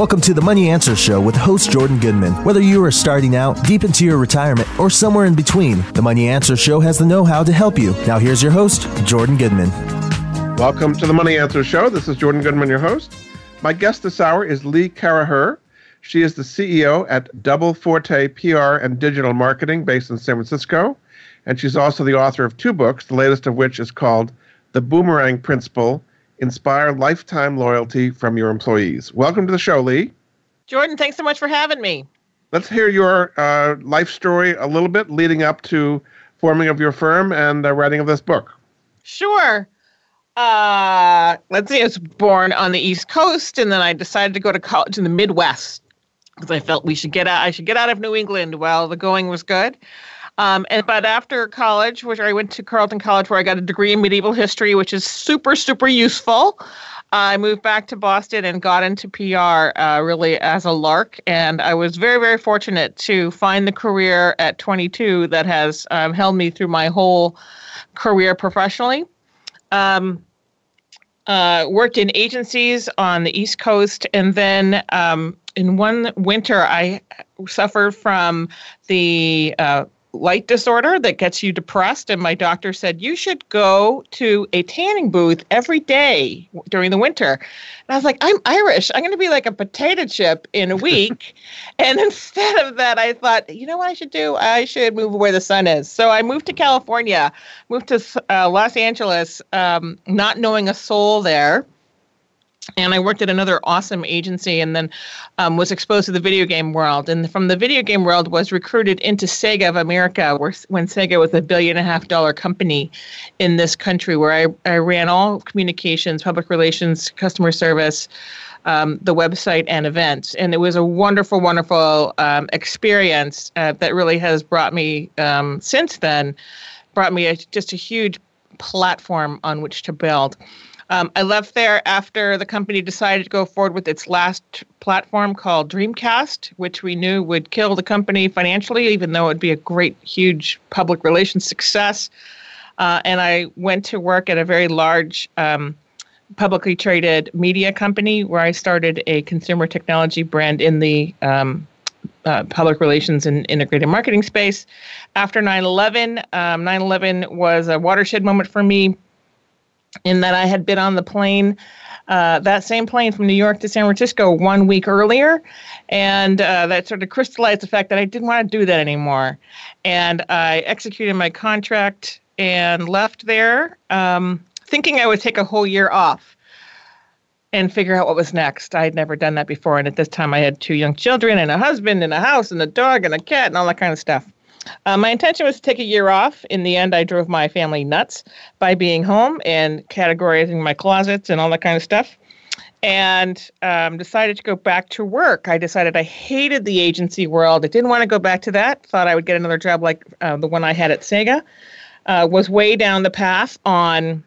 Welcome to the Money Answer Show with host Jordan Goodman. Whether you are starting out, deep into your retirement, or somewhere in between, the Money Answer Show has the know how to help you. Now, here's your host, Jordan Goodman. Welcome to the Money Answer Show. This is Jordan Goodman, your host. My guest this hour is Lee Caraher. She is the CEO at Double Forte PR and Digital Marketing based in San Francisco. And she's also the author of two books, the latest of which is called The Boomerang Principle inspire lifetime loyalty from your employees. Welcome to the show, Lee. Jordan, thanks so much for having me. Let's hear your uh, life story a little bit leading up to forming of your firm and the writing of this book. Sure. Uh, let's see, I was born on the East Coast, and then I decided to go to college in the Midwest because I felt we should get out. I should get out of New England while the going was good. Um, and but after college, which I went to Carleton College, where I got a degree in medieval history, which is super super useful. I moved back to Boston and got into PR uh, really as a lark, and I was very very fortunate to find the career at 22 that has um, held me through my whole career professionally. Um, uh, worked in agencies on the East Coast, and then um, in one winter, I suffered from the uh, light disorder that gets you depressed. And my doctor said, You should go to a tanning booth every day during the winter. And I was like, I'm Irish. I'm going to be like a potato chip in a week. and instead of that, I thought, you know what I should do? I should move where the sun is. So I moved to California, moved to uh, Los Angeles, um, not knowing a soul there and I worked at another awesome agency, and then um, was exposed to the video game world. And from the video game world, was recruited into Sega of America, where when Sega was a billion and a half dollar company in this country, where I, I ran all communications, public relations, customer service. Um, the website and events. And it was a wonderful, wonderful um, experience uh, that really has brought me, um, since then, brought me a, just a huge platform on which to build. Um, I left there after the company decided to go forward with its last platform called Dreamcast, which we knew would kill the company financially, even though it would be a great, huge public relations success. Uh, and I went to work at a very large um, publicly traded media company where I started a consumer technology brand in the um, uh, public relations and integrated marketing space. After 9 11, um, 9 11 was a watershed moment for me in that I had been on the plane, uh, that same plane from New York to San Francisco one week earlier. And uh, that sort of crystallized the fact that I didn't want to do that anymore. And I executed my contract and left there, um, thinking I would take a whole year off and figure out what was next. I had never done that before. And at this time, I had two young children and a husband and a house and a dog and a cat and all that kind of stuff. Uh, my intention was to take a year off. In the end, I drove my family nuts by being home and categorizing my closets and all that kind of stuff. And um, decided to go back to work. I decided I hated the agency world. I didn't want to go back to that. Thought I would get another job like uh, the one I had at Sega. Uh, was way down the path on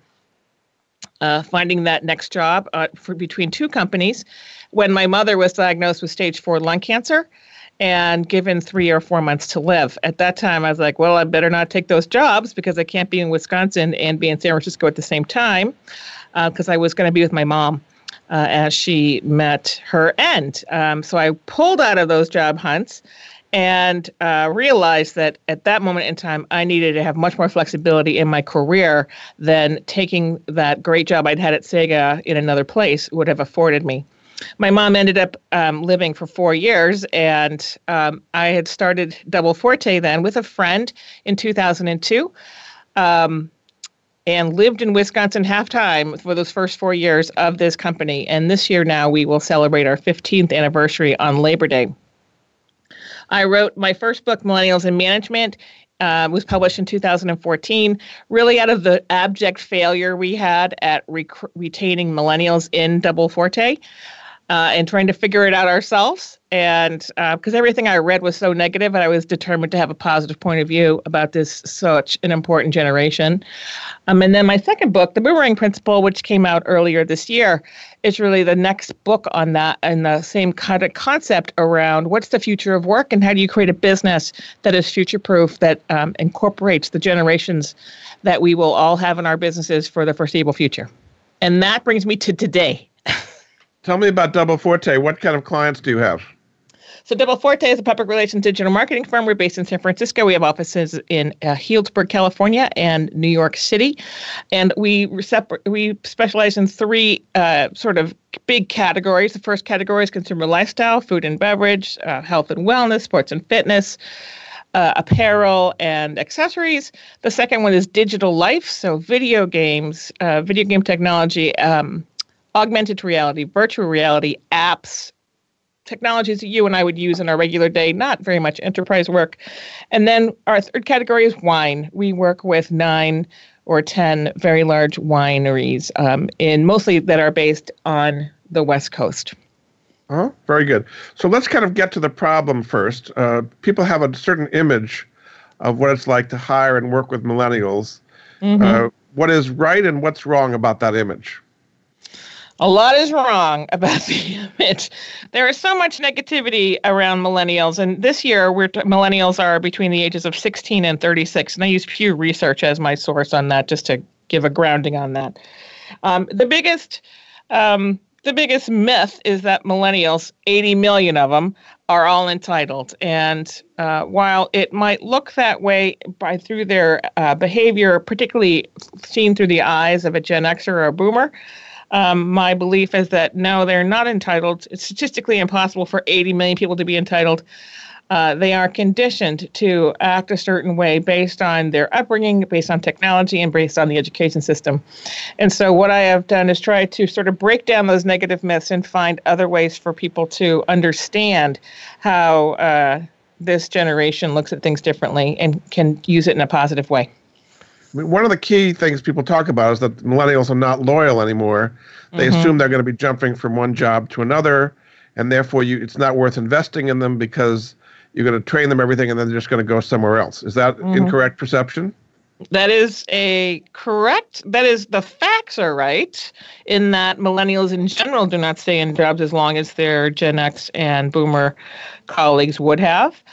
uh, finding that next job uh, for between two companies when my mother was diagnosed with stage four lung cancer and given three or four months to live. At that time, I was like, well, I better not take those jobs because I can't be in Wisconsin and be in San Francisco at the same time because uh, I was going to be with my mom. Uh, as she met her end. Um, so I pulled out of those job hunts and uh, realized that at that moment in time, I needed to have much more flexibility in my career than taking that great job I'd had at Sega in another place would have afforded me my mom ended up um, living for four years, and um, I had started Double Forte then with a friend in 2002. Um, and lived in Wisconsin half time for those first four years of this company. And this year now we will celebrate our 15th anniversary on Labor Day. I wrote my first book, Millennials in Management. Uh, was published in 2014, really out of the abject failure we had at rec- retaining millennials in Double Forte uh, and trying to figure it out ourselves. And because uh, everything I read was so negative, and I was determined to have a positive point of view about this such an important generation. Um, and then my second book, The Boomerang Principle, which came out earlier this year, is really the next book on that and the same kind of concept around what's the future of work and how do you create a business that is future proof that um, incorporates the generations that we will all have in our businesses for the foreseeable future. And that brings me to today. Tell me about Double Forte. What kind of clients do you have? So Double Forte is a public relations digital marketing firm. We're based in San Francisco. We have offices in uh, Healdsburg, California, and New York City, and we separ- we specialize in three uh, sort of big categories. The first category is consumer lifestyle, food and beverage, uh, health and wellness, sports and fitness. Uh, apparel and accessories. The second one is digital life, so video games, uh, video game technology, um, augmented reality, virtual reality, apps, technologies that you and I would use in our regular day, not very much enterprise work. And then our third category is wine. We work with nine or 10 very large wineries, um, in mostly that are based on the West Coast. Oh, very good. So let's kind of get to the problem first. Uh, people have a certain image of what it's like to hire and work with millennials. Mm-hmm. Uh, what is right and what's wrong about that image? A lot is wrong about the image. There is so much negativity around millennials, and this year we're t- millennials are between the ages of 16 and 36, and I use Pew Research as my source on that, just to give a grounding on that. Um, the biggest um, the biggest myth is that millennials, 80 million of them, are all entitled. And uh, while it might look that way by through their uh, behavior, particularly seen through the eyes of a Gen Xer or a Boomer, um, my belief is that no, they're not entitled. It's statistically impossible for 80 million people to be entitled. Uh, they are conditioned to act a certain way based on their upbringing, based on technology, and based on the education system. And so, what I have done is try to sort of break down those negative myths and find other ways for people to understand how uh, this generation looks at things differently and can use it in a positive way. Mean, one of the key things people talk about is that millennials are not loyal anymore. They mm-hmm. assume they're going to be jumping from one job to another, and therefore you, it's not worth investing in them because you're going to train them everything and then they're just going to go somewhere else. Is that mm-hmm. incorrect perception? That is a correct. That is the facts are right in that millennials in general do not stay in jobs as long as their Gen X and Boomer colleagues would have.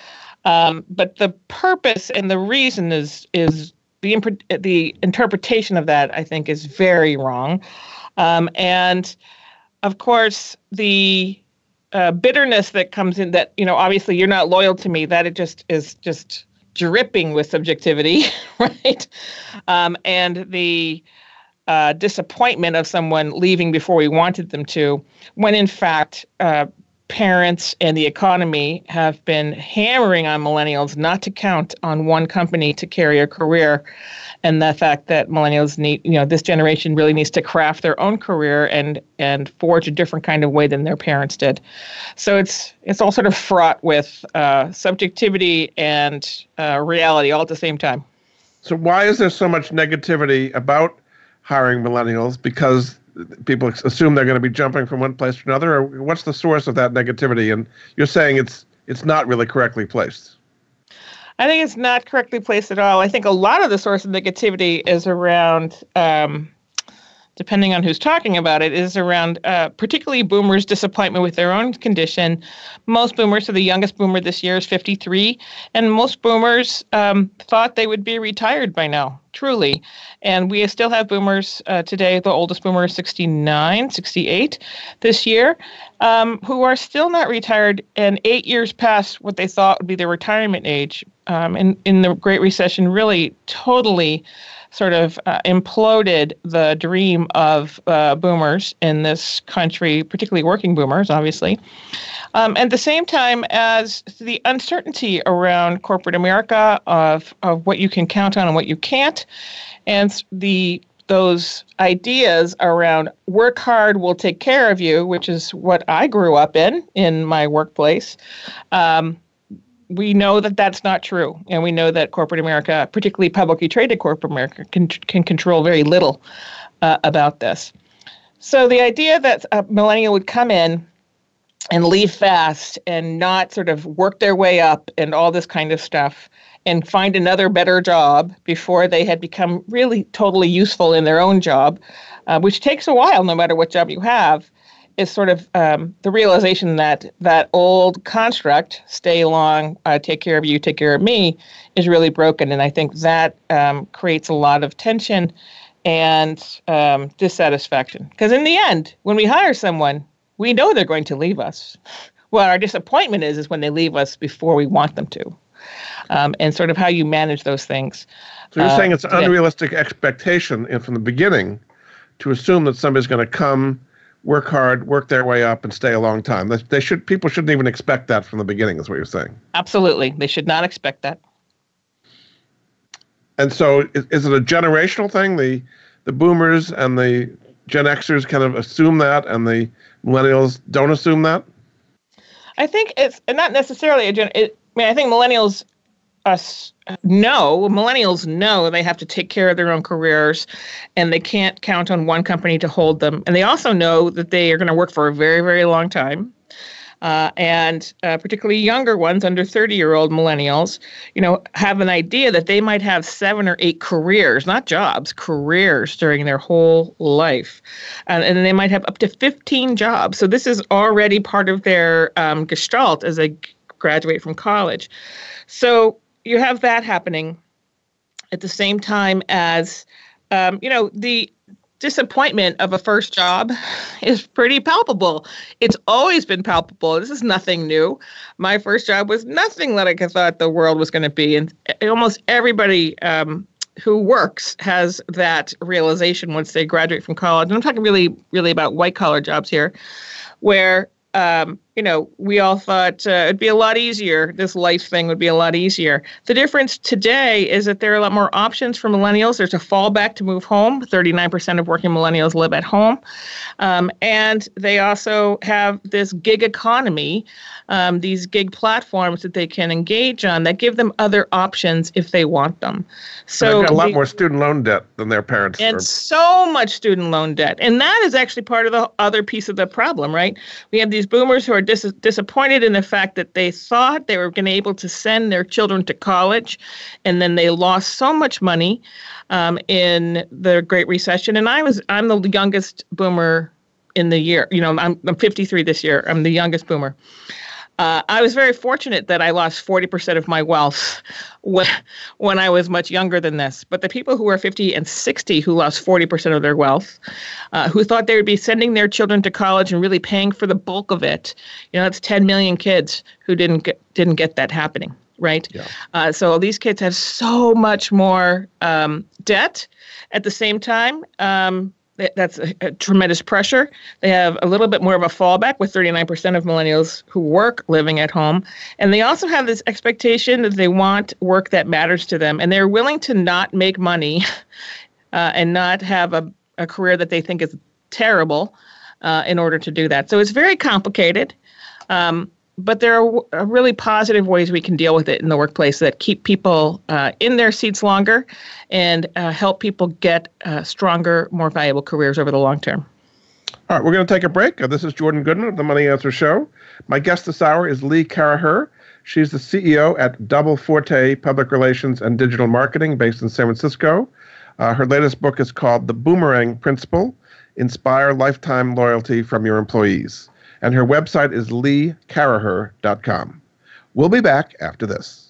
Um, but the purpose and the reason is is the imp- the interpretation of that I think is very wrong, um, and of course the uh, bitterness that comes in that you know obviously you're not loyal to me that it just is just dripping with subjectivity, right? Um, and the uh, disappointment of someone leaving before we wanted them to, when in fact uh, parents and the economy have been hammering on millennials not to count on one company to carry a career. And the fact that millennials need you know this generation really needs to craft their own career and and forge a different kind of way than their parents did. So it's it's all sort of fraught with uh, subjectivity and uh, reality all at the same time. So why is there so much negativity about hiring millennials? Because people assume they're going to be jumping from one place to another, or what's the source of that negativity? And you're saying it's it's not really correctly placed. I think it's not correctly placed at all. I think a lot of the source of negativity is around um, depending on who's talking about it, is around uh, particularly boomers' disappointment with their own condition. Most boomers, so the youngest boomer this year is 53, and most boomers um, thought they would be retired by now, truly. And we still have boomers uh, today, the oldest boomer is 69, 68 this year, um, who are still not retired and eight years past what they thought would be their retirement age. Um, in, in the Great Recession, really totally sort of uh, imploded the dream of uh, boomers in this country, particularly working boomers, obviously. Um, at the same time as the uncertainty around corporate America of, of what you can count on and what you can't, and the those ideas around work hard we'll take care of you, which is what I grew up in in my workplace. Um, we know that that's not true, and we know that corporate America, particularly publicly traded corporate America, can can control very little uh, about this. So the idea that a millennial would come in and leave fast and not sort of work their way up and all this kind of stuff and find another better job before they had become really totally useful in their own job, uh, which takes a while no matter what job you have is sort of um, the realization that that old construct, stay long, uh, take care of you, take care of me, is really broken. And I think that um, creates a lot of tension and um, dissatisfaction. Because in the end, when we hire someone, we know they're going to leave us. What our disappointment is is when they leave us before we want them to, um, and sort of how you manage those things. So you're uh, saying it's an unrealistic expectation from the beginning to assume that somebody's going to come, work hard, work their way up, and stay a long time. They should people shouldn't even expect that from the beginning. Is what you're saying? Absolutely, they should not expect that. And so, is, is it a generational thing? The the boomers and the Gen Xers kind of assume that, and the millennials don't assume that. I think it's not necessarily a gen. It, I mean, I think millennials us know millennials know they have to take care of their own careers and they can't count on one company to hold them. And they also know that they are going to work for a very very long time. Uh, and uh, particularly younger ones under 30 year old millennials you know have an idea that they might have seven or eight careers not jobs careers during their whole life. And, and they might have up to 15 jobs. So this is already part of their um, gestalt as they graduate from college. So you have that happening at the same time as um, you know the disappointment of a first job is pretty palpable. It's always been palpable. This is nothing new. My first job was nothing like I thought the world was going to be, and almost everybody um, who works has that realization once they graduate from college. And I'm talking really, really about white collar jobs here, where um, you know, we all thought uh, it'd be a lot easier. This life thing would be a lot easier. The difference today is that there are a lot more options for millennials. There's a fallback to move home. 39% of working millennials live at home. Um, and they also have this gig economy, um, these gig platforms that they can engage on that give them other options if they want them. So a lot we, more student loan debt than their parents. And so much student loan debt. And that is actually part of the other piece of the problem, right? We have these boomers who are dis- disappointed in the fact that they thought they were going to be able to send their children to college, and then they lost so much money um, in the Great Recession. And I was I'm the youngest boomer in the year. You know, I'm I'm 53 this year. I'm the youngest boomer. Uh, I was very fortunate that I lost 40% of my wealth when, when I was much younger than this. But the people who were 50 and 60 who lost 40% of their wealth, uh, who thought they would be sending their children to college and really paying for the bulk of it, you know, that's 10 million kids who didn't get, didn't get that happening, right? Yeah. Uh, so these kids have so much more um, debt. At the same time, um, that's a, a, tremendous pressure. They have a little bit more of a fallback with 39% of millennials who work living at home. And they also have this expectation that they want work that matters to them. And they're willing to not make money uh, and not have a, a career that they think is terrible uh, in order to do that. So it's very complicated. Um, but there are really positive ways we can deal with it in the workplace that keep people uh, in their seats longer and uh, help people get uh, stronger, more valuable careers over the long term. All right, we're going to take a break. Uh, this is Jordan Goodman of the Money Answer Show. My guest this hour is Lee Caraher. She's the CEO at Double Forte Public Relations and Digital Marketing based in San Francisco. Uh, her latest book is called The Boomerang Principle Inspire Lifetime Loyalty from Your Employees and her website is leecaraher.com. We'll be back after this.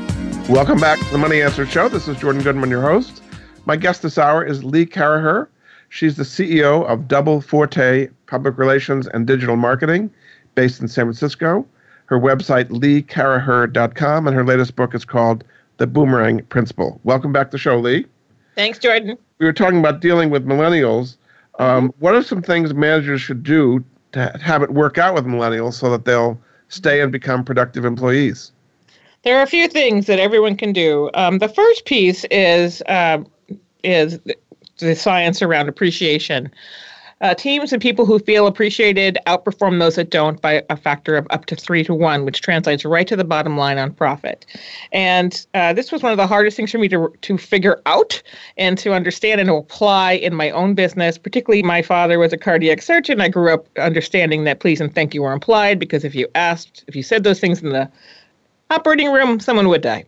Welcome back to the Money Answer Show. This is Jordan Goodman, your host. My guest this hour is Lee Caraher. She's the CEO of Double Forte Public Relations and Digital Marketing, based in San Francisco. Her website, leecaraher.com, and her latest book is called The Boomerang Principle. Welcome back to the show, Lee. Thanks, Jordan. We were talking about dealing with millennials. Um, what are some things managers should do to have it work out with millennials so that they'll stay and become productive employees? There are a few things that everyone can do. Um, the first piece is um, is the science around appreciation. Uh, teams and people who feel appreciated outperform those that don't by a factor of up to three to one, which translates right to the bottom line on profit. And uh, this was one of the hardest things for me to to figure out and to understand and to apply in my own business. Particularly, my father was a cardiac surgeon. I grew up understanding that please and thank you were implied because if you asked, if you said those things in the operating room, someone would die.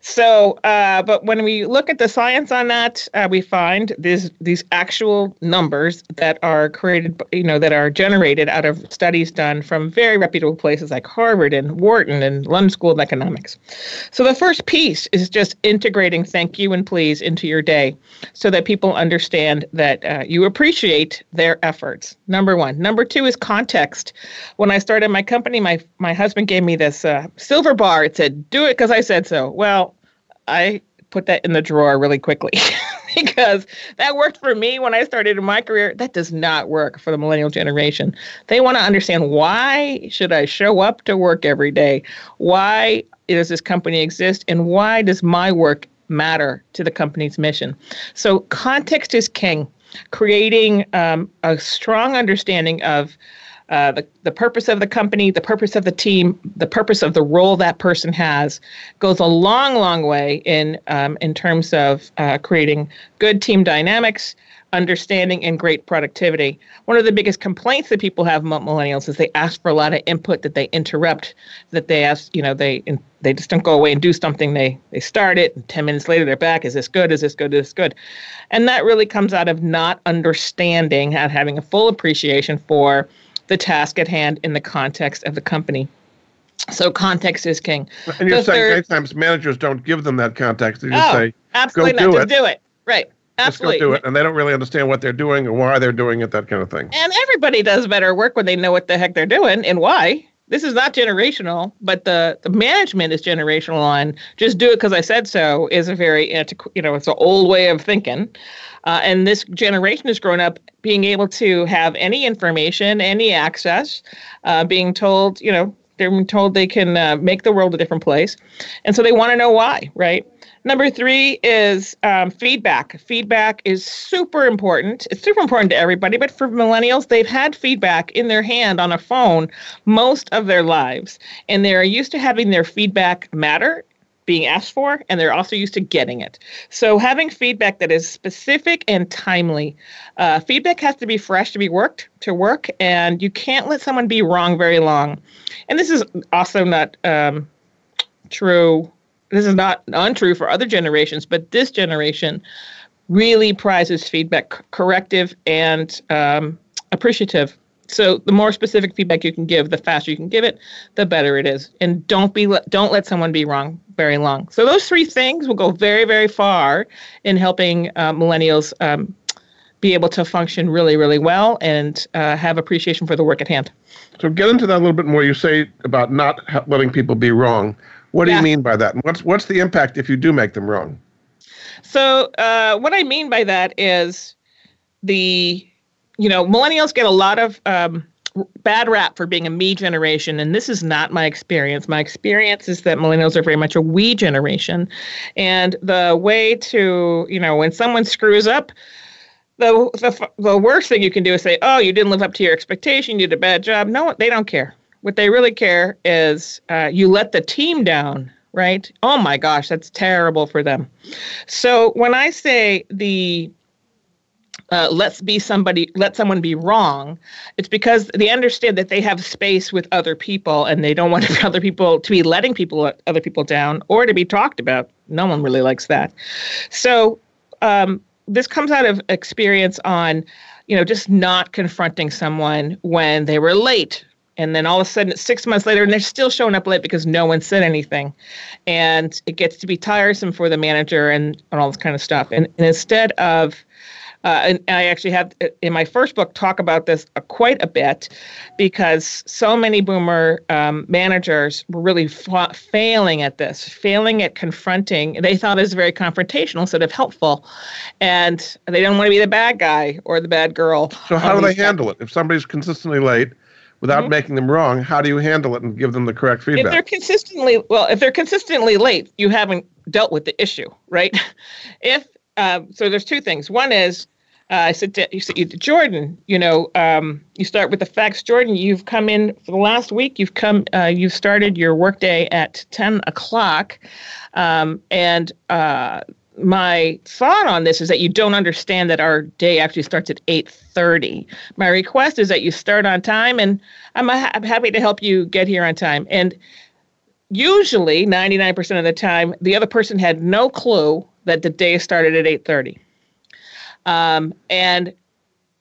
So, uh, but when we look at the science on that, uh, we find these these actual numbers that are created, you know, that are generated out of studies done from very reputable places like Harvard and Wharton and London School of Economics. So the first piece is just integrating thank you and please into your day, so that people understand that uh, you appreciate their efforts. Number one. Number two is context. When I started my company, my my husband gave me this uh, silver bar. It said, "Do it because I said so." Well I put that in the drawer really quickly because that worked for me when I started in my career. That does not work for the millennial generation. They want to understand why should I show up to work every day? Why does this company exist? And why does my work matter to the company's mission? So context is king. Creating um, a strong understanding of uh, the, the purpose of the company, the purpose of the team, the purpose of the role that person has goes a long, long way in, um, in terms of uh, creating good team dynamics, understanding, and great productivity. One of the biggest complaints that people have about millennials is they ask for a lot of input that they interrupt, that they ask, you know, they they just don't go away and do something. They they start it, and ten minutes later they're back. Is this good? Is this good? Is this good? And that really comes out of not understanding and having a full appreciation for the task at hand in the context of the company. So context is king. And you're the saying third, times managers don't give them that context. They just oh, say, absolutely go not. do just it. do it. Right. Absolutely. Just go do it. And they don't really understand what they're doing and why they're doing it, that kind of thing. And everybody does better work when they know what the heck they're doing and why. This is not generational, but the, the management is generational on just do it because I said so is a very, antiqu- you know, it's an old way of thinking. Uh, and this generation has grown up being able to have any information, any access, uh, being told, you know, they're told they can uh, make the world a different place. And so they want to know why, right? Number three is um, feedback. Feedback is super important. It's super important to everybody, but for millennials, they've had feedback in their hand on a phone most of their lives. And they're used to having their feedback matter being asked for and they're also used to getting it. So having feedback that is specific and timely uh, feedback has to be fresh to be worked to work and you can't let someone be wrong very long. And this is also not um, true. This is not untrue for other generations but this generation really prizes feedback corrective and um, appreciative so the more specific feedback you can give, the faster you can give it, the better it is. And don't be don't let someone be wrong very long. So those three things will go very very far in helping uh, millennials um, be able to function really really well and uh, have appreciation for the work at hand. So get into that a little bit more. You say about not letting people be wrong. What do yeah. you mean by that? what's what's the impact if you do make them wrong? So uh, what I mean by that is the you know, millennials get a lot of um, bad rap for being a me generation, and this is not my experience. My experience is that millennials are very much a we generation, and the way to you know when someone screws up. The, the, the worst thing you can do is say, "Oh, you didn't live up to your expectation. You did a bad job." No, they don't care. What they really care is uh, you let the team down, right? Oh my gosh, that's terrible for them. So when I say the uh, let's be somebody let someone be wrong it's because they understand that they have space with other people and they don't want other people to be letting people other people down or to be talked about. No one really likes that. So um, this comes out of experience on you know just not confronting someone when they were late. And then all of a sudden six months later and they're still showing up late because no one said anything. And it gets to be tiresome for the manager and, and all this kind of stuff. And, and instead of uh, and I actually have uh, in my first book talk about this uh, quite a bit because so many boomer um, managers were really fa- failing at this, failing at confronting. They thought it was very confrontational instead of helpful, and they don't want to be the bad guy or the bad girl. So how do they handle it if somebody's consistently late? Without mm-hmm. making them wrong, how do you handle it and give them the correct feedback? If they're consistently well, if they're consistently late, you haven't dealt with the issue, right? If uh, so, there's two things. One is uh, I said to, you said Jordan, you know, um, you start with the facts. Jordan, you've come in for the last week. You've come, uh, you've started your workday at ten o'clock, um, and uh, my thought on this is that you don't understand that our day actually starts at 8.30 my request is that you start on time and i'm, I'm happy to help you get here on time and usually 99% of the time the other person had no clue that the day started at 8.30 um, and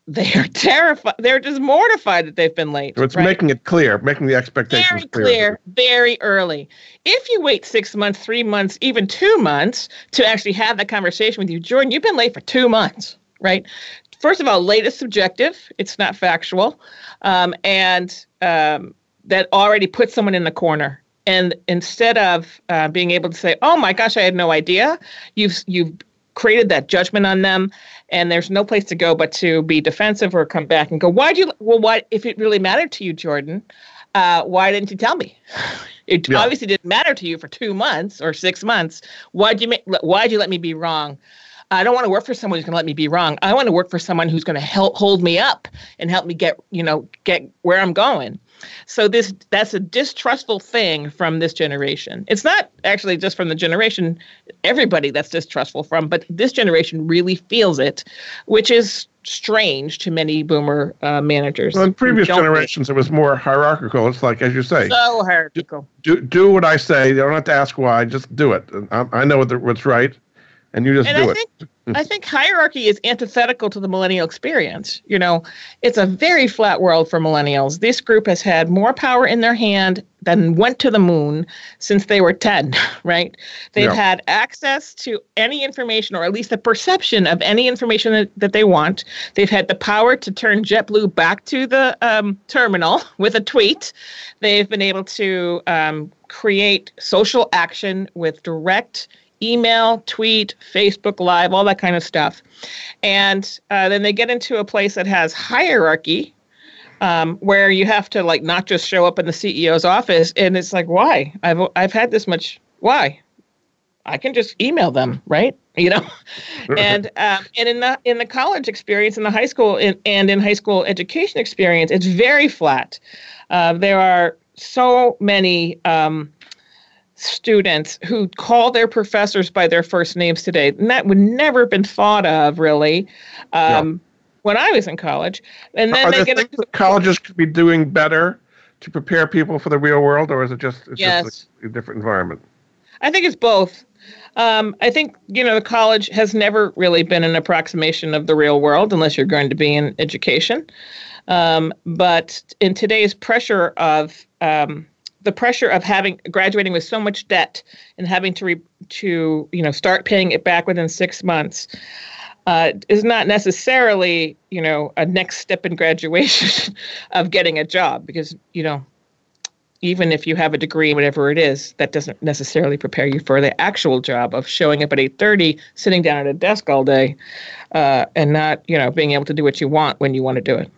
they are terrified. They're just mortified that they've been late. So it's right? making it clear, making the expectations very clear, clear, very early. If you wait six months, three months, even two months to actually have that conversation with you, Jordan, you've been late for two months, right? First of all, late is subjective; it's not factual, um, and um, that already puts someone in the corner. And instead of uh, being able to say, "Oh my gosh, I had no idea," you've you've created that judgment on them and there's no place to go but to be defensive or come back and go why do you well why if it really mattered to you jordan uh, why didn't you tell me it yeah. obviously didn't matter to you for two months or six months why'd you make why'd you let me be wrong I don't want to work for someone who's going to let me be wrong. I want to work for someone who's going to help hold me up and help me get, you know, get where I'm going. So this that's a distrustful thing from this generation. It's not actually just from the generation everybody that's distrustful from, but this generation really feels it, which is strange to many boomer uh, managers. Well, in previous generations, it was more hierarchical. It's like, as you say, so hierarchical. Do, do what I say. You don't have to ask why. Just do it. I, I know what the, what's right and you just and do I it. Think, I think hierarchy is antithetical to the millennial experience. You know, it's a very flat world for millennials. This group has had more power in their hand than went to the moon since they were 10, right? They've yeah. had access to any information, or at least the perception of any information that, that they want. They've had the power to turn JetBlue back to the um, terminal with a tweet. They've been able to um, create social action with direct email, tweet, Facebook Live, all that kind of stuff. And uh, then they get into a place that has hierarchy. Um, where you have to like not just show up in the CEO's office, and it's like, why? I've I've had this much. Why? I can just email them, right? You know, and um, and in the in the college experience, in the high school, in, and in high school education experience, it's very flat. Uh, there are so many um, students who call their professors by their first names today. And that would never have been thought of really um, yeah. when I was in college. And then Are they get things colleges could be doing better to prepare people for the real world, or is it just, it's yes. just a, a different environment? I think it's both. Um, I think you know the college has never really been an approximation of the real world unless you're going to be in education. Um, but in today's pressure of um, the pressure of having graduating with so much debt and having to re, to you know start paying it back within six months uh, is not necessarily you know a next step in graduation of getting a job because you know even if you have a degree whatever it is that doesn't necessarily prepare you for the actual job of showing up at 8.30 sitting down at a desk all day uh, and not you know being able to do what you want when you want to do it.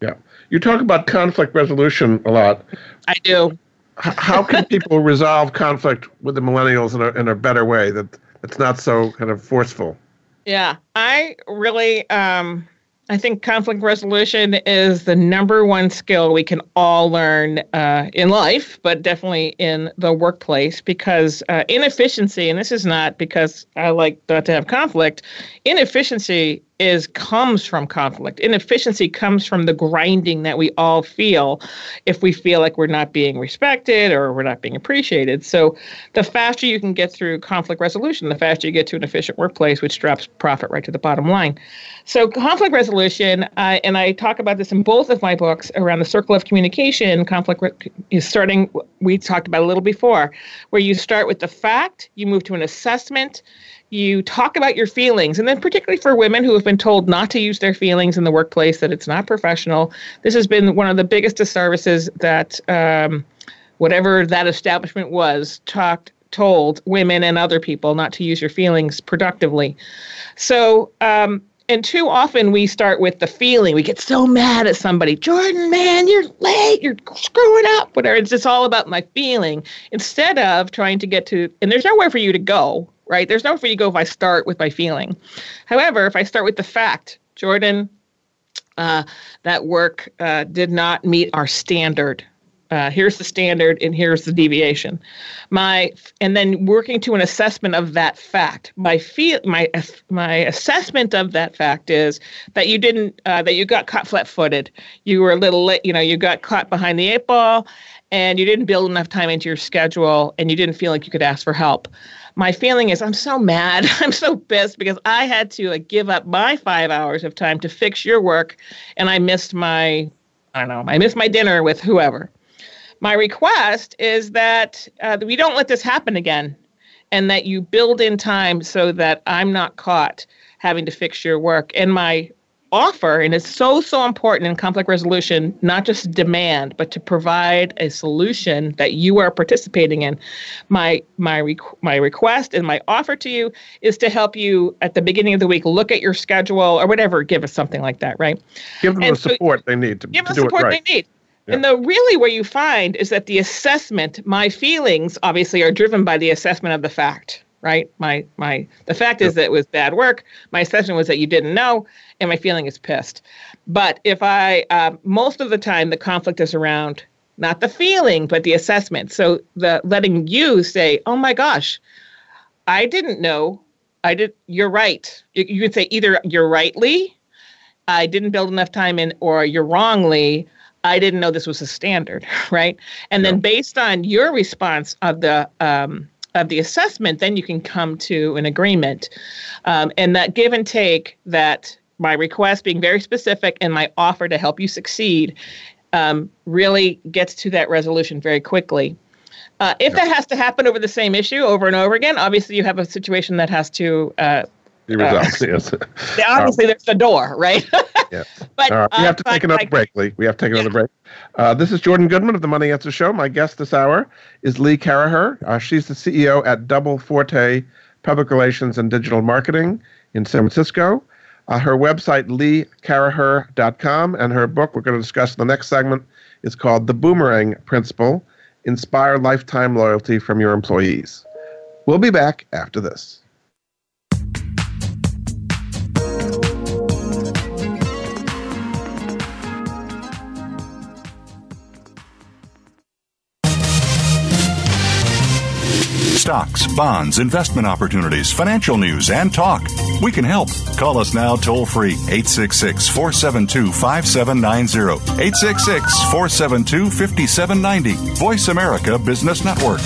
Yeah You talk about conflict resolution a lot. I do. How can people resolve conflict with the millennials in a, in a better way that it's not so kind of forceful? Yeah, I really um, I think conflict resolution is the number one skill we can all learn uh, in life, but definitely in the workplace because uh, inefficiency, and this is not because I like not to have conflict, inefficiency is comes from conflict. Inefficiency comes from the grinding that we all feel if we feel like we're not being respected or we're not being appreciated. So the faster you can get through conflict resolution, the faster you get to an efficient workplace, which drops profit right to the bottom line. So conflict resolution, uh, and I talk about this in both of my books around the circle of communication. Conflict re- is starting. We talked about a little before, where you start with the fact, you move to an assessment, you talk about your feelings and then particularly for women who have been told not to use their feelings in the workplace that it's not professional. This has been one of the biggest disservices that um, whatever that establishment was talked told women and other people not to use your feelings productively. So um, and too often we start with the feeling. We get so mad at somebody jordan man you're late you're screwing up whatever. It's just all about my feeling. Instead of trying to get to and there's nowhere for you to go right? There's for you to go if I start with my feeling. However, if I start with the fact, Jordan, uh, that work uh, did not meet our standard. Uh, here's the standard, and here's the deviation. My and then working to an assessment of that fact. My feel my my assessment of that fact is that you didn't uh, that you got caught flat-footed. You were a little late. You know, you got caught behind the eight ball, and you didn't build enough time into your schedule, and you didn't feel like you could ask for help my feeling is I'm so mad. I'm so pissed because I had to like give up my five hours of time to fix your work and I missed my I don't know, I missed my dinner with whoever. My request is that uh, we don't let this happen again and that you build in time so that I'm not caught having to fix your work. And my offer, and it's so, so important in conflict resolution, not just demand, but to provide a solution that you are participating in. My, my, my request and my offer to you is to help you at the beginning of the week look at your schedule or whatever, give us something like that, right? Give them and the so support they need to, give to them the support right. they need. Yeah. And the really where you find is that the assessment, my feelings obviously are driven by the assessment of the fact right? My my the fact yep. is that it was bad work. My assessment was that you didn't know, and my feeling is pissed. But if I uh, most of the time the conflict is around not the feeling but the assessment. So the letting you say, "Oh my gosh, I didn't know. I did. You're right." You, you could say either you're rightly, I didn't build enough time in, or you're wrongly. I didn't know this was a standard, right? And then based on your response of the um, of the assessment, then you can come to an agreement. Um, and that give and take, that my request being very specific and my offer to help you succeed um, really gets to that resolution very quickly. Uh, if that has to happen over the same issue over and over again, obviously you have a situation that has to uh, be resolved. Uh, yes. Obviously, um, there's the door, right? yes. But we have to take another break, Lee. We have to take another break. Uh, this is Jordan Goodman of the Money Answer Show. My guest this hour is Lee Caraher. Uh, she's the CEO at Double Forte Public Relations and Digital Marketing in San Francisco. Uh, her website, leecaraher.com, and her book we're going to discuss in the next segment is called The Boomerang Principle Inspire Lifetime Loyalty from Your Employees. We'll be back after this. Stocks, bonds, investment opportunities, financial news, and talk. We can help. Call us now toll free 866 472 5790. 866 472 5790. Voice America Business Network.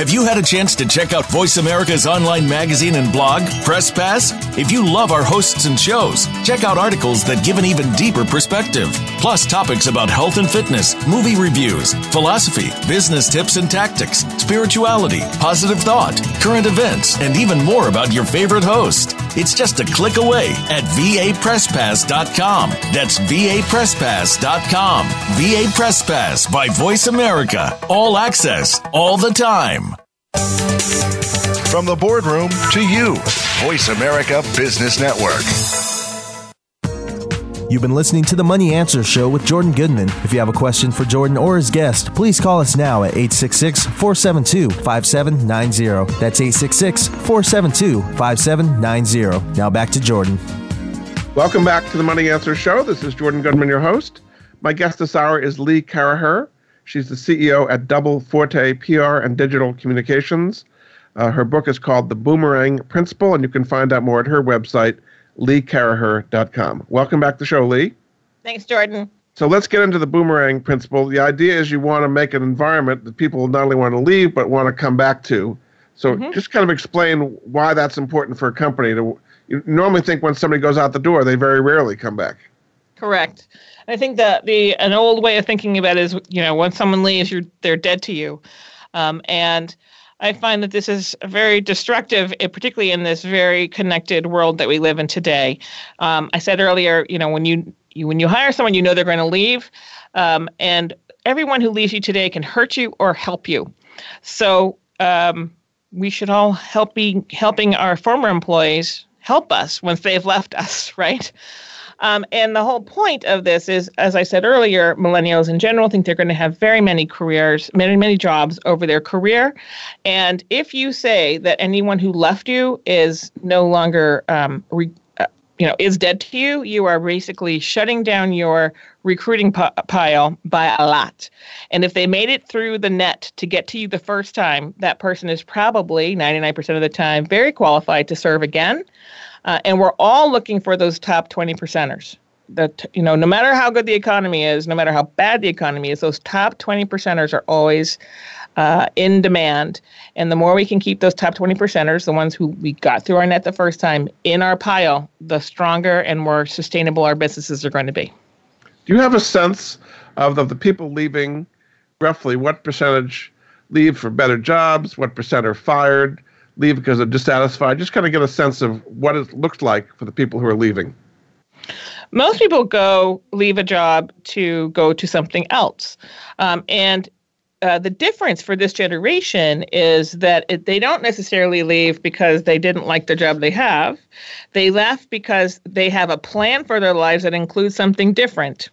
Have you had a chance to check out Voice America's online magazine and blog, Press Pass? If you love our hosts and shows, check out articles that give an even deeper perspective, plus topics about health and fitness, movie reviews, philosophy, business tips and tactics, spirituality, positive thought, current events, and even more about your favorite host. It's just a click away at vapresspass.com. That's vapresspass.com. VA Press Pass by Voice America. All access, all the time. From the boardroom to you, Voice America Business Network. You've been listening to the Money Answer Show with Jordan Goodman. If you have a question for Jordan or his guest, please call us now at 866 472 5790. That's 866 472 5790. Now back to Jordan. Welcome back to the Money Answer Show. This is Jordan Goodman, your host. My guest this hour is Lee Caraher. She's the CEO at Double Forte PR and Digital Communications. Uh, her book is called The Boomerang Principle, and you can find out more at her website, leecaraher.com. Welcome back to the show, Lee. Thanks, Jordan. So let's get into the boomerang principle. The idea is you want to make an environment that people not only want to leave, but want to come back to. So mm-hmm. just kind of explain why that's important for a company to. You normally think when somebody goes out the door, they very rarely come back. Correct. I think that the an old way of thinking about it is, you know, when someone leaves, you're they're dead to you, um, and I find that this is very destructive, eh, particularly in this very connected world that we live in today. Um, I said earlier, you know, when you, you when you hire someone, you know they're going to leave, um, and everyone who leaves you today can hurt you or help you. So um, we should all help be helping our former employees help us once they've left us, right? Um, and the whole point of this is, as I said earlier, millennials in general think they're going to have very many careers, many, many jobs over their career. And if you say that anyone who left you is no longer, um, re- you know, is dead to you, you are basically shutting down your recruiting p- pile by a lot. And if they made it through the net to get to you the first time, that person is probably 99% of the time very qualified to serve again. Uh, and we're all looking for those top 20 percenters. That you know, no matter how good the economy is, no matter how bad the economy is, those top 20 percenters are always uh, in demand. And the more we can keep those top 20 percenters, the ones who we got through our net the first time, in our pile, the stronger and more sustainable our businesses are going to be. Do you have a sense of, of the people leaving, roughly what percentage leave for better jobs, what percent are fired? leave because they're dissatisfied? Just kind of get a sense of what it looks like for the people who are leaving. Most people go leave a job to go to something else. Um, and uh, the difference for this generation is that it, they don't necessarily leave because they didn't like the job they have. They left because they have a plan for their lives that includes something different.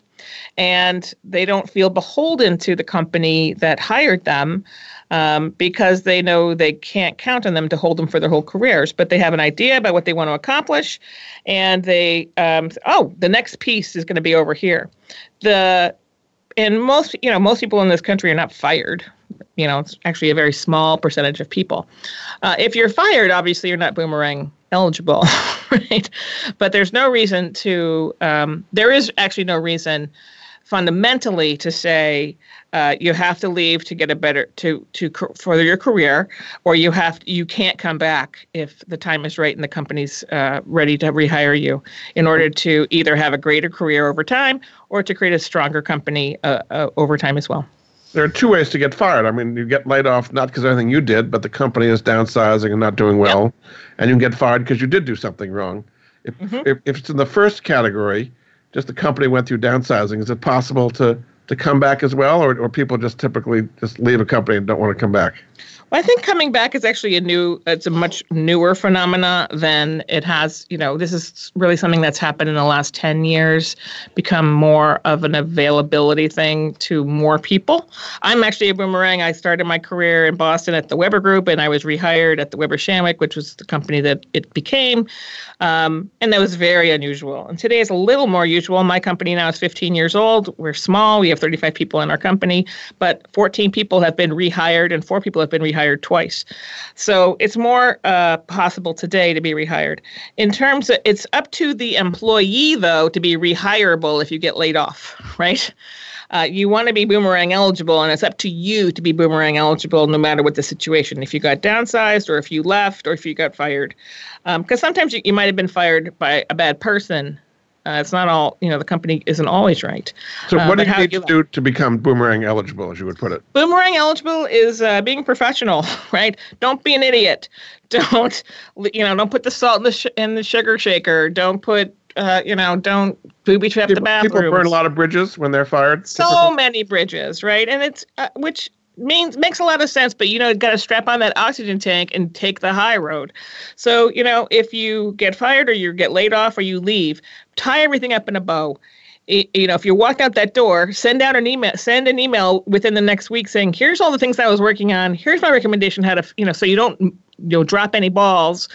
And they don't feel beholden to the company that hired them um, because they know they can't count on them to hold them for their whole careers. But they have an idea about what they want to accomplish, and they um, oh, the next piece is going to be over here. The and most you know most people in this country are not fired. You know, it's actually a very small percentage of people. Uh, if you're fired, obviously you're not boomerang eligible, right? But there's no reason to. Um, there is actually no reason fundamentally to say uh, you have to leave to get a better to to further your career, or you have you can't come back if the time is right and the company's uh, ready to rehire you in order to either have a greater career over time or to create a stronger company uh, uh over time as well. There are two ways to get fired. I mean, you get laid off not because of anything you did, but the company is downsizing and not doing well, yep. and you can get fired because you did do something wrong. If, mm-hmm. if, if it's in the first category, just the company went through downsizing, is it possible to to come back as well, or, or people just typically just leave a company and don't want to come back? Well, I think coming back is actually a new, it's a much newer phenomena than it has, you know, this is really something that's happened in the last 10 years, become more of an availability thing to more people. I'm actually a boomerang. I started my career in Boston at the Weber Group, and I was rehired at the Weber Shandwick, which was the company that it became. Um, and that was very unusual. And today is a little more usual. My company now is 15 years old. We're small. We have 35 people in our company, but 14 people have been rehired and four people have been rehired twice. So it's more uh, possible today to be rehired. In terms of, it's up to the employee, though, to be rehirable if you get laid off, right? Uh, you want to be boomerang eligible, and it's up to you to be boomerang eligible no matter what the situation. If you got downsized, or if you left, or if you got fired. Because um, sometimes you, you might have been fired by a bad person uh, it's not all, you know, the company isn't always right. So, uh, what do you need to do to become boomerang eligible, as you would put it? Boomerang eligible is uh, being professional, right? Don't be an idiot. Don't, you know, don't put the salt in the, sh- in the sugar shaker. Don't put uh, you know, don't booby trap the bathroom. People burn a lot of bridges when they're fired. So typically. many bridges, right? And it's uh, which means makes a lot of sense, but you know, got to strap on that oxygen tank and take the high road. So, you know, if you get fired or you get laid off or you leave, tie everything up in a bow. You know, if you walk out that door, send out an email. Send an email within the next week saying, "Here's all the things I was working on. Here's my recommendation how to, you know, so you don't, you know, drop any balls."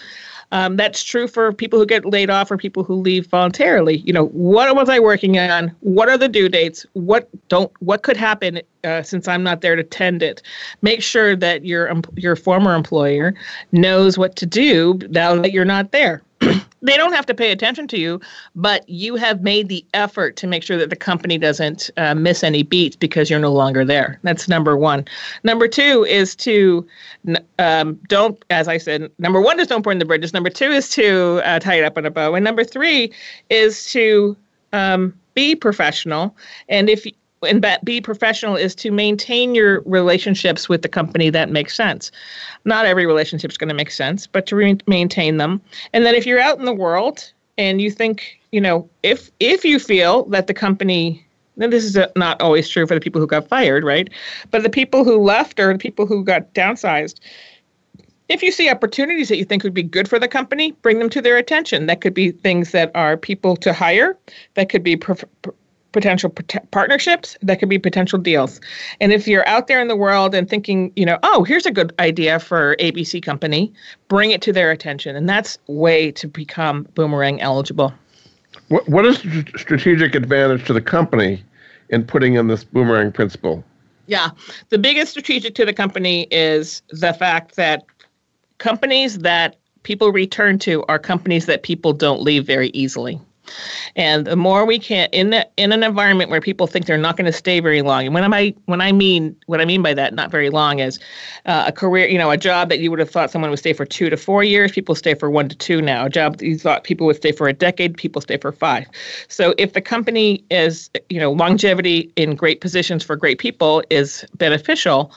Um, that's true for people who get laid off or people who leave voluntarily. You know, what was I working on? What are the due dates? What don't? What could happen uh, since I'm not there to tend it? Make sure that your your former employer knows what to do now that you're not there. they don't have to pay attention to you, but you have made the effort to make sure that the company doesn't uh, miss any beats because you're no longer there. That's number one. Number two is to um, don't, as I said, number one is don't burn the bridges. Number two is to uh, tie it up in a bow, and number three is to um, be professional. And if and be professional is to maintain your relationships with the company that makes sense. Not every relationship is going to make sense, but to re- maintain them. And then if you're out in the world and you think, you know, if if you feel that the company and this is not always true for the people who got fired, right? But the people who left or the people who got downsized, if you see opportunities that you think would be good for the company, bring them to their attention. That could be things that are people to hire, that could be potential partnerships that could be potential deals. And if you're out there in the world and thinking you know oh here's a good idea for abc company bring it to their attention. And that's way to become boomerang eligible. What, what is the strategic advantage to the company in putting in this boomerang principle? Yeah. The biggest strategic to the company is the fact that companies that people return to are companies that people don't leave very easily and the more we can in the, in an environment where people think they're not going to stay very long, and when I when I mean what I mean by that, not very long, is uh, a career, you know, a job that you would have thought someone would stay for two to four years, people stay for one to two now. A job that you thought people would stay for a decade, people stay for five. So if the company is, you know, longevity in great positions for great people is beneficial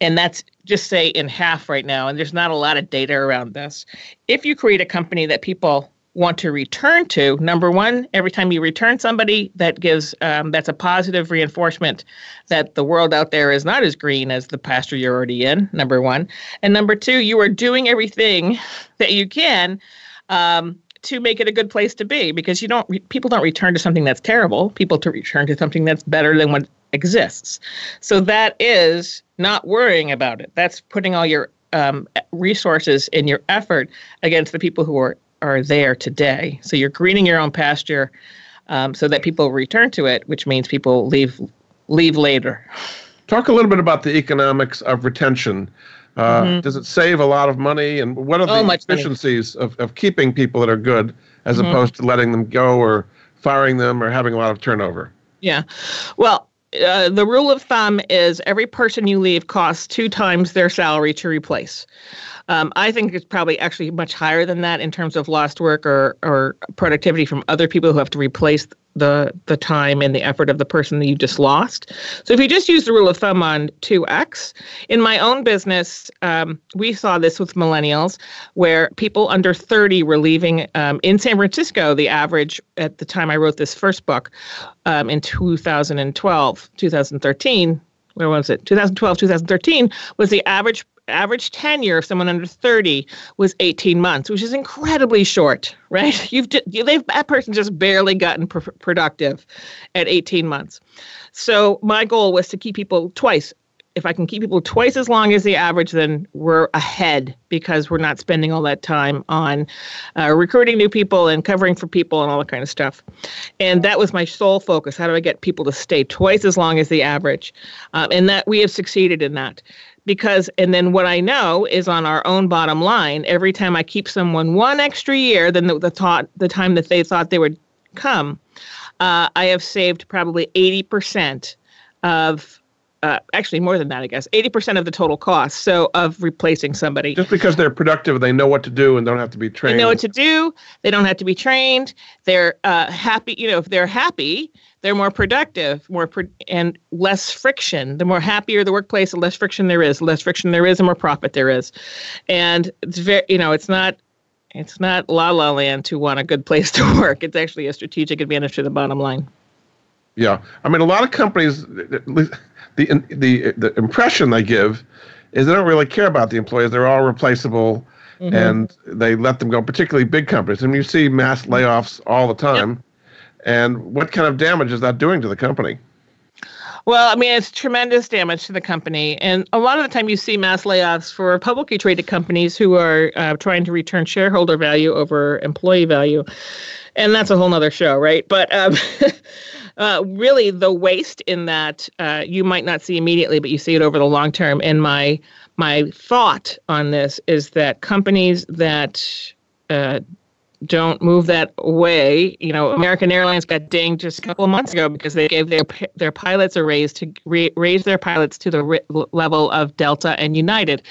and that's just say in half right now and there's not a lot of data around this if you create a company that people want to return to number one every time you return somebody that gives um, that's a positive reinforcement that the world out there is not as green as the pasture you're already in number one. And number two you are doing everything that you can um, to make it a good place to be because you don't people don't return to something that's terrible. People to return to something that's better than what exists. So that is not worrying about it. That's putting all your um, resources in your effort against the people who are are there today. So you're greening your own pasture um, so that people return to it, which means people leave leave later. Talk a little bit about the economics of retention. Uh, mm-hmm. Does it save a lot of money? And what are the oh, efficiencies of, of keeping people that are good as mm-hmm. opposed to letting them go or firing them or having a lot of turnover? Yeah. Well, uh, the rule of thumb is every person you leave costs two times their salary to replace. Um, I think it's probably actually much higher than that in terms of lost work or, or productivity from other people who have to replace the the time and the effort of the person that you just lost. So if you just use the rule of thumb on 2x, in my own business, um, we saw this with millennials where people under 30 were leaving um, in San Francisco. The average at the time I wrote this first book um, in 2012, 2013, where was it? 2012, 2013 was the average average tenure of someone under 30 was 18 months, which is incredibly short, right? You've just, they've that person just barely gotten pr- productive at 18 months. So my goal was to keep people twice. If I can keep people twice as long as the average, then we're ahead because we're not spending all that time on uh, recruiting new people and covering for people and all that kind of stuff. And that was my sole focus. How do I get people to stay twice as long as the average? Um, and that we have succeeded in that because and then what i know is on our own bottom line every time i keep someone one extra year than the, the thought the time that they thought they would come uh, i have saved probably 80% of uh, actually more than that i guess 80% of the total cost so of replacing somebody. Just because they're productive they know what to do and don't have to be trained they know what to do they don't have to be trained they're uh, happy you know if they're happy they're more productive, more pro- and less friction. The more happier the workplace, the less friction there is. The less friction there is, the more profit there is. And it's very, you know, it's not it's not la la land to want a good place to work. It's actually a strategic advantage to the bottom line. Yeah, I mean, a lot of companies the the the impression they give is they don't really care about the employees. They're all replaceable, mm-hmm. and they let them go. Particularly big companies. I mean, you see mass layoffs all the time. Yep. And what kind of damage is that doing to the company? Well, I mean, it's tremendous damage to the company. And a lot of the time you see mass layoffs for publicly traded companies who are uh, trying to return shareholder value over employee value. And that's a whole nother show, right? But um, uh, really, the waste in that uh, you might not see immediately, but you see it over the long term. And my my thought on this is that companies that uh, don't move that way. You know, American Airlines got dinged just a couple of months ago because they gave their their pilots a raise to re, raise their pilots to the level of Delta and United.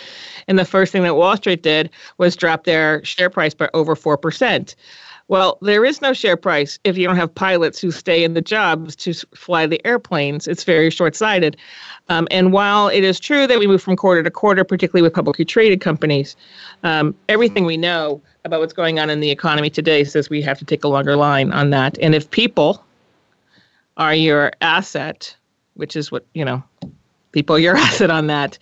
And the first thing that Wall Street did was drop their share price by over 4%. Well, there is no share price if you don't have pilots who stay in the jobs to fly the airplanes. It's very short sighted. Um, and while it is true that we move from quarter to quarter, particularly with publicly traded companies, um, everything we know about what's going on in the economy today says we have to take a longer line on that. And if people are your asset, which is what, you know, people your asset on that,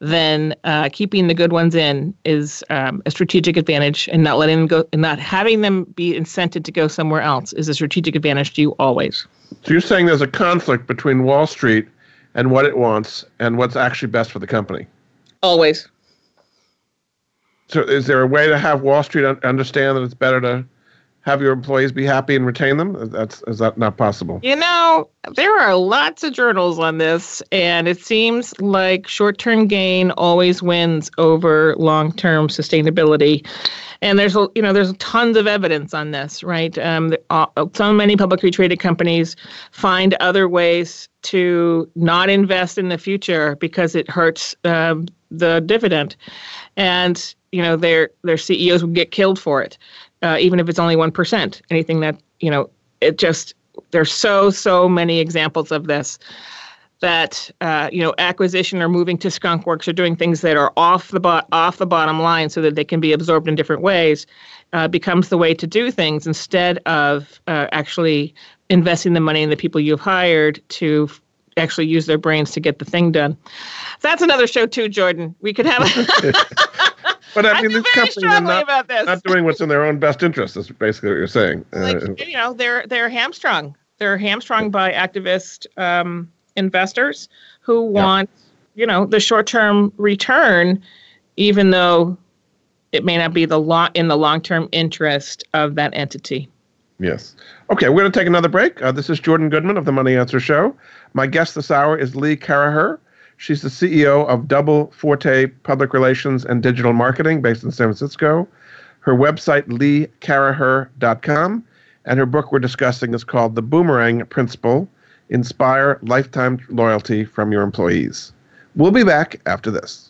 then uh, keeping the good ones in is um, a strategic advantage and not letting them go and not having them be incented to go somewhere else is a strategic advantage to you always. So you're saying there's a conflict between Wall Street and what it wants and what's actually best for the company? Always. So, is there a way to have Wall Street understand that it's better to have your employees be happy and retain them? That's is that not possible? You know, there are lots of journals on this, and it seems like short-term gain always wins over long-term sustainability. And there's you know there's tons of evidence on this, right? Um, uh, so many publicly traded companies find other ways to not invest in the future because it hurts um, the dividend, and you know their their CEOs would get killed for it, uh, even if it's only one percent. Anything that you know, it just there's so so many examples of this that uh, you know acquisition or moving to skunk works or doing things that are off the bo- off the bottom line so that they can be absorbed in different ways uh, becomes the way to do things instead of uh, actually investing the money in the people you've hired to actually use their brains to get the thing done. That's another show too, Jordan. We could have. But I mean, this company is not, not doing what's in their own best interest. Is basically what you're saying. Like, uh, you know, they're they're hamstrung. They're hamstrung by activist um, investors who want, you know, the short term return, even though it may not be the long in the long term interest of that entity. Yes. Okay, we're going to take another break. Uh, this is Jordan Goodman of the Money Answer Show. My guest this hour is Lee Caraher. She's the CEO of Double Forte Public Relations and Digital Marketing based in San Francisco. Her website, leecaraher.com, and her book we're discussing is called The Boomerang Principle Inspire Lifetime Loyalty from Your Employees. We'll be back after this.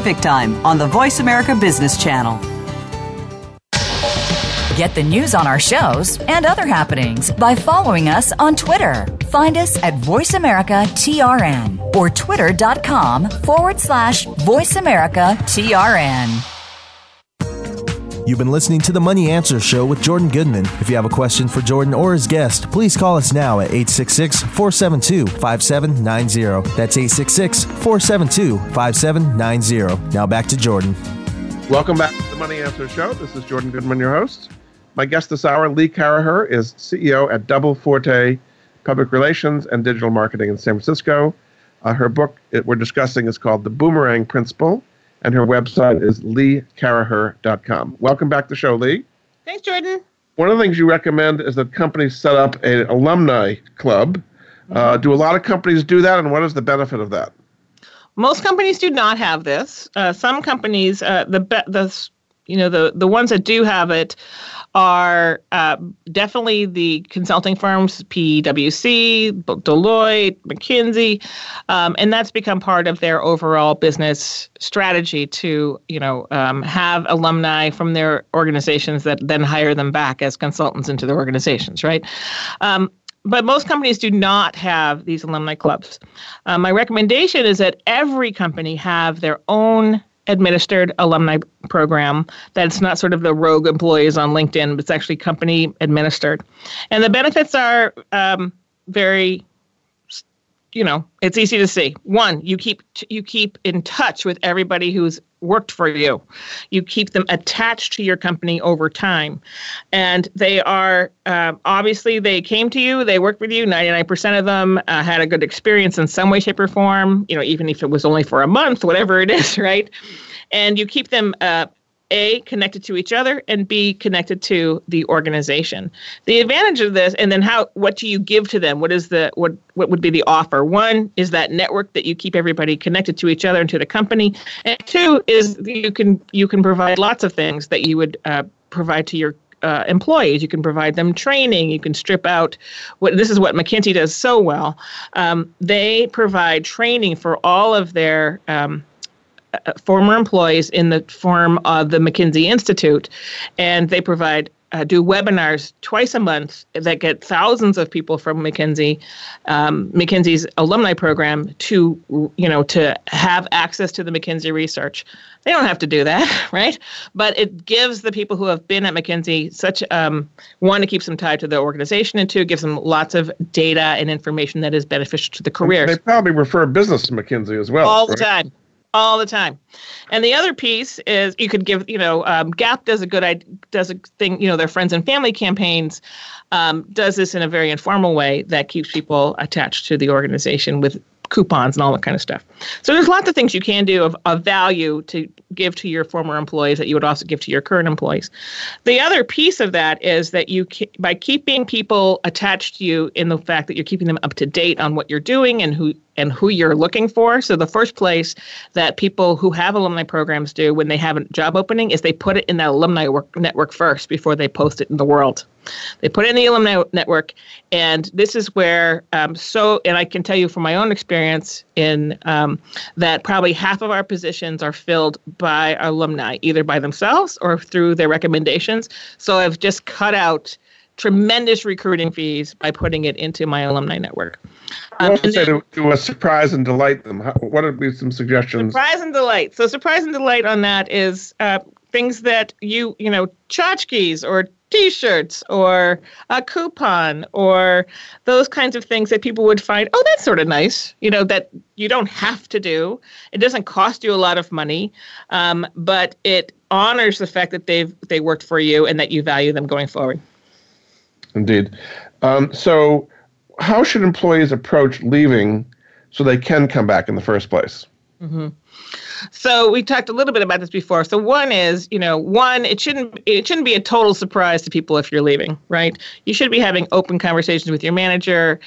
Time on the Voice America Business Channel. Get the news on our shows and other happenings by following us on Twitter. Find us at VoiceAmericaTRN or twitter.com forward slash VoiceAmericaTRN. You've been listening to the Money Answer Show with Jordan Goodman. If you have a question for Jordan or his guest, please call us now at 866 472 5790. That's 866 472 5790. Now back to Jordan. Welcome back to the Money Answer Show. This is Jordan Goodman, your host. My guest this hour, Lee Caraher, is CEO at Double Forte Public Relations and Digital Marketing in San Francisco. Uh, her book it, we're discussing is called The Boomerang Principle, and her website is leecaraher.com. Welcome back to the show, Lee. Thanks, Jordan. One of the things you recommend is that companies set up an alumni club Uh, do a lot of companies do that, and what is the benefit of that? Most companies do not have this. Uh, some companies, uh, the be- the you know the the ones that do have it are uh, definitely the consulting firms, PwC, Deloitte, McKinsey, um, and that's become part of their overall business strategy to, you know, um, have alumni from their organizations that then hire them back as consultants into their organizations, right? Um, but most companies do not have these alumni clubs. Uh, my recommendation is that every company have their own administered alumni program that's not sort of the rogue employees on LinkedIn, but it's actually company administered. And the benefits are um, very you know it's easy to see one you keep you keep in touch with everybody who's worked for you. You keep them attached to your company over time. And they are uh, obviously they came to you they worked with you 99% of them uh, had a good experience in some way shape or form you know even if it was only for a month whatever it is right? And you keep them uh, a connected to each other and b connected to the organization the advantage of this and then how what do you give to them what is the what what would be the offer one is that network that you keep everybody connected to each other and to the company and two is you can you can provide lots of things that you would uh, provide to your uh, employees. You can provide them training. You can strip out what this is what McKinsey does so well. Um, they provide training for all of their um, former employees in the form of the McKinsey Institute, and they provide uh, do webinars twice a month that get thousands of people from McKinsey, um, McKinsey's alumni program to you know to have access to the McKinsey research. They don't have to do that, right? But it gives the people who have been at McKinsey such um, one, it keeps them tied to the organization, and two, it gives them lots of data and information that is beneficial to the career. They probably refer business to McKinsey as well. All right? the time all the time. And the other piece is you could give, you know, um, Gap does a good, does a thing, you know, their friends and family campaigns um, does this in a very informal way that keeps people attached to the organization with coupons and all that kind of stuff. So there's lots of things you can do of, of value to give to your former employees that you would also give to your current employees. The other piece of that is that you by keeping people attached to you in the fact that you're keeping them up to date on what you're doing and who and who you're looking for. So the first place that people who have alumni programs do when they have a job opening is they put it in that alumni work, network first before they post it in the world. They put it in the alumni network, and this is where um, so. And I can tell you from my own experience in um, that probably half of our positions are filled by alumni, either by themselves or through their recommendations. So I've just cut out tremendous recruiting fees by putting it into my alumni network. Um, also say to, to a surprise and delight them. How, what would be some suggestions? Surprise and delight. So surprise and delight on that is uh, things that you you know tchotchkes or t-shirts or a coupon or those kinds of things that people would find oh that's sort of nice you know that you don't have to do it doesn't cost you a lot of money um, but it honors the fact that they've they worked for you and that you value them going forward indeed um, so how should employees approach leaving so they can come back in the first place mm-hmm. So we talked a little bit about this before. So one is, you know, one it shouldn't it shouldn't be a total surprise to people if you're leaving, right? You should be having open conversations with your manager.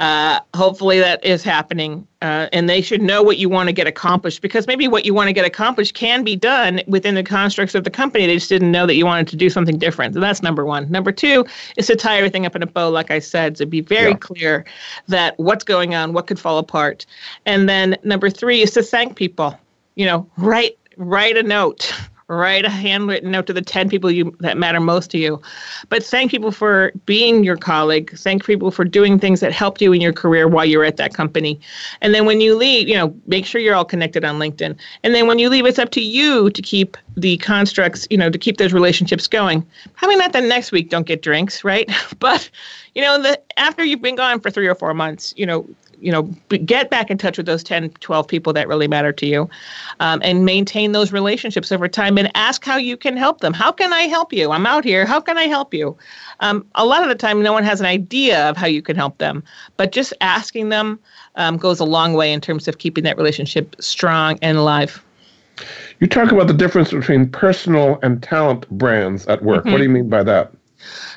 Uh, hopefully that is happening, uh, and they should know what you want to get accomplished because maybe what you want to get accomplished can be done within the constructs of the company. They just didn't know that you wanted to do something different. So that's number one. Number two is to tie everything up in a bow, like I said, to be very yeah. clear that what's going on, what could fall apart, and then number three is to thank people you know, write write a note, write a handwritten note to the 10 people you that matter most to you. But thank people for being your colleague. Thank people for doing things that helped you in your career while you're at that company. And then when you leave, you know, make sure you're all connected on LinkedIn. And then when you leave, it's up to you to keep the constructs, you know, to keep those relationships going. Probably not the next week, don't get drinks, right? But, you know, the after you've been gone for three or four months, you know, you know get back in touch with those 10 12 people that really matter to you um, and maintain those relationships over time and ask how you can help them. How can i help you? I'm out here. How can i help you? Um, a lot of the time no one has an idea of how you can help them but just asking them um, goes a long way in terms of keeping that relationship strong and alive. You talk about the difference between personal and talent brands at work. Mm-hmm. what do you mean by that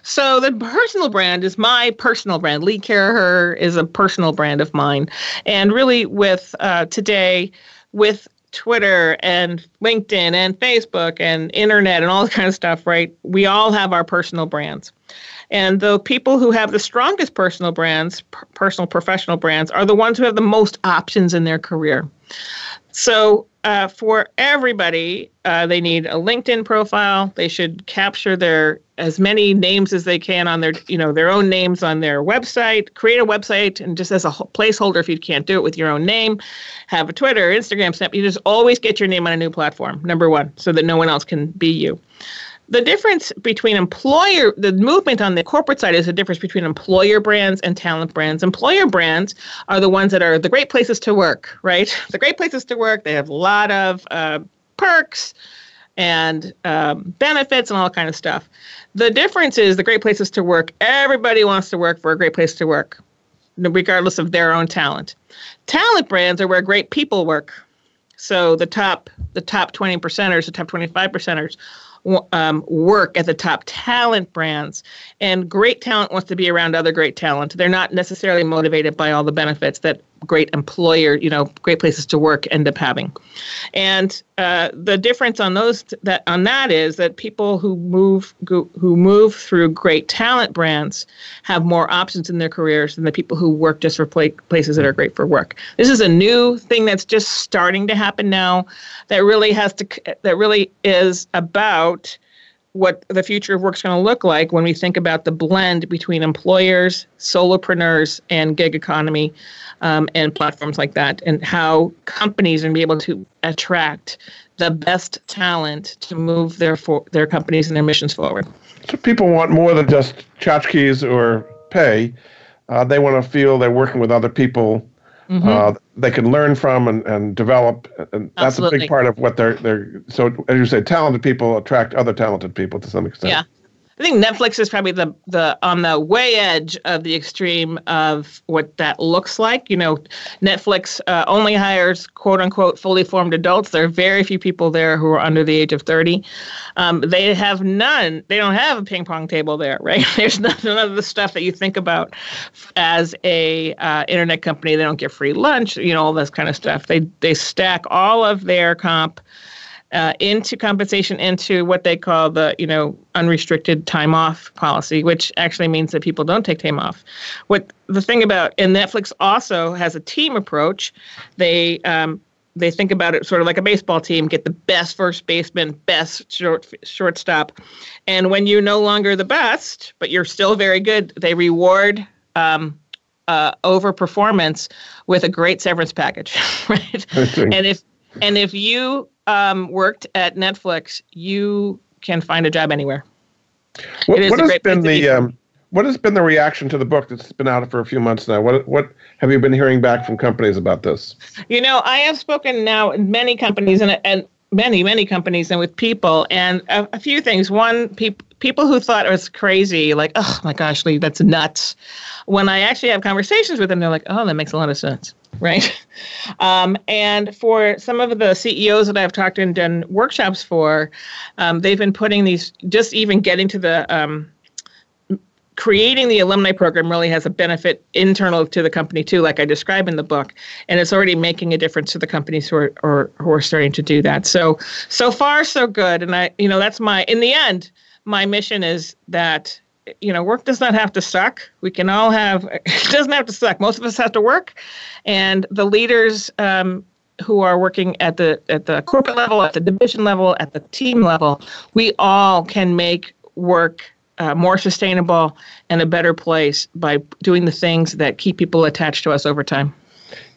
So the personal brand is my personal brand. Lee Caraher is a personal brand of mine, and really with uh, today with Twitter and LinkedIn and Facebook and internet and all that kind of stuff, right? We all have our personal brands. And the people who have the strongest personal brands, personal professional brands, are the ones who have the most options in their career. So uh, for everybody, uh, they need a LinkedIn profile. They should capture their as many names as they can on their, you know, their own names on their website. Create a website, and just as a placeholder, if you can't do it with your own name, have a Twitter, Instagram, Snap. You just always get your name on a new platform. Number one, so that no one else can be you the difference between employer the movement on the corporate side is the difference between employer brands and talent brands. Employer brands are the ones that are the great places to work right? The great places to work they have a lot of uh, perks and um, benefits and all kind of stuff. The difference is the great places to work everybody wants to work for a great place to work regardless of their own talent. Talent brands are where great people work. So the top the top 20 percenters the top 25 percenters um, work at the top talent brands. And great talent wants to be around other great talent. They're not necessarily motivated by all the benefits that great employer, you know, great places to work end up having. And uh, the difference on those that on that is that people who move go, who move through great talent brands have more options in their careers than the people who work just for places that are great for work. This is a new thing that's just starting to happen now. That really has to that really is about what the future of work is going to look like when we think about the blend between employers, solopreneurs, and gig economy um, and platforms like that, and how companies are going to be able to attract the best talent to move their for, their companies and their missions forward. So people want more than just tchotchkes or pay. Uh, they want to feel they're working with other people mm-hmm. uh, they can learn from and, and develop. And that's Absolutely. a big part of what they're they're. So as you say, talented people attract other talented people to some extent. Yeah. I think Netflix is probably the the on the way edge of the extreme of what that looks like. You know, Netflix uh, only hires quote unquote fully formed adults. There are very few people there who are under the age of thirty. Um, they have none. They don't have a ping pong table there, right? There's none, none of the stuff that you think about as a uh, internet company. They don't get free lunch. You know, all this kind of stuff. They they stack all of their comp uh, into compensation into what they call the you know unrestricted time off policy, which actually means that people don't take time off. What the thing about and Netflix also has a team approach. They um, they think about it sort of like a baseball team get the best first baseman best short shortstop and when you're no longer the best but you're still very good they reward um, uh, over performance with a great severance package right and if and if you um, worked at Netflix, you can find a job anywhere. What, what has been the um, what has been the reaction to the book that's been out for a few months now? What what have you been hearing back from companies about this? You know, I have spoken now in many companies and and many many companies and with people and a, a few things. One, people people who thought it was crazy, like, oh my gosh, Lee, that's nuts. When I actually have conversations with them, they're like, oh, that makes a lot of sense right? Um, and for some of the CEOs that I've talked and done workshops for, um, they've been putting these, just even getting to the, um, creating the alumni program really has a benefit internal to the company too, like I describe in the book, and it's already making a difference to the companies who are, or, who are starting to do that. So, so far, so good. And I, you know, that's my, in the end, my mission is that you know, work does not have to suck. We can all have, it doesn't have to suck. Most of us have to work. And the leaders um, who are working at the, at the corporate level, at the division level, at the team level, we all can make work uh, more sustainable and a better place by doing the things that keep people attached to us over time.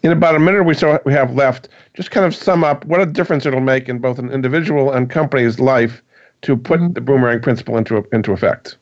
In about a minute we so we have left, just kind of sum up what a difference it'll make in both an individual and company's life to put mm-hmm. the boomerang principle into into effect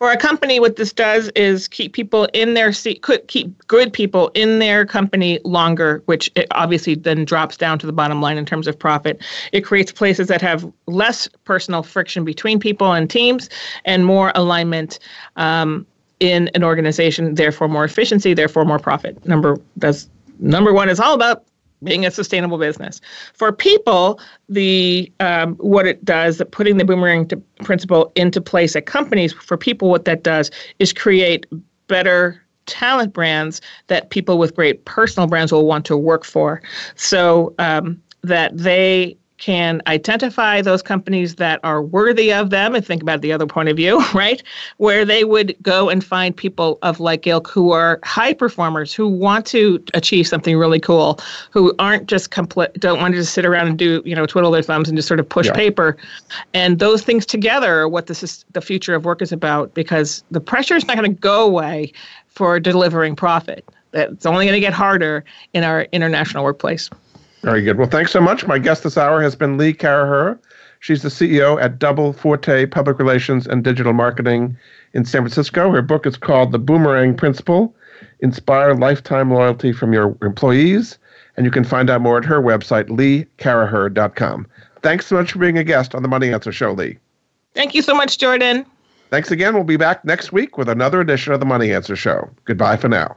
for a company, what this does is keep people in their seat, keep good people in their company longer, which it obviously then drops down to the bottom line in terms of profit. It creates places that have less personal friction between people and teams and more alignment um, in an organization, therefore more efficiency, therefore more profit. Number that's number one is all about being a sustainable business. For people, the um, what it does, that putting the boomerang to, principle into place at companies, for people, what that does is create better talent brands that people with great personal brands will want to work for. So um, that they can identify those companies that are worthy of them and think about the other point of view, right? Where they would go and find people of like ilk who are high performers who want to achieve something really cool, who aren't just complete, don't want to just sit around and do, you know, twiddle their thumbs and just sort of push yeah. paper. And those things together are what this is, the future of work is about because the pressure is not going to go away for delivering profit. It's only going to get harder in our international workplace. Very good. Well, thanks so much. My guest this hour has been Lee Caraher. She's the CEO at Double Forte Public Relations and Digital Marketing in San Francisco. Her book is called The Boomerang Principle Inspire Lifetime Loyalty from Your Employees. And you can find out more at her website, leecaraher.com. Thanks so much for being a guest on the Money Answer Show, Lee. Thank you so much, Jordan. Thanks again. We'll be back next week with another edition of the Money Answer Show. Goodbye for now.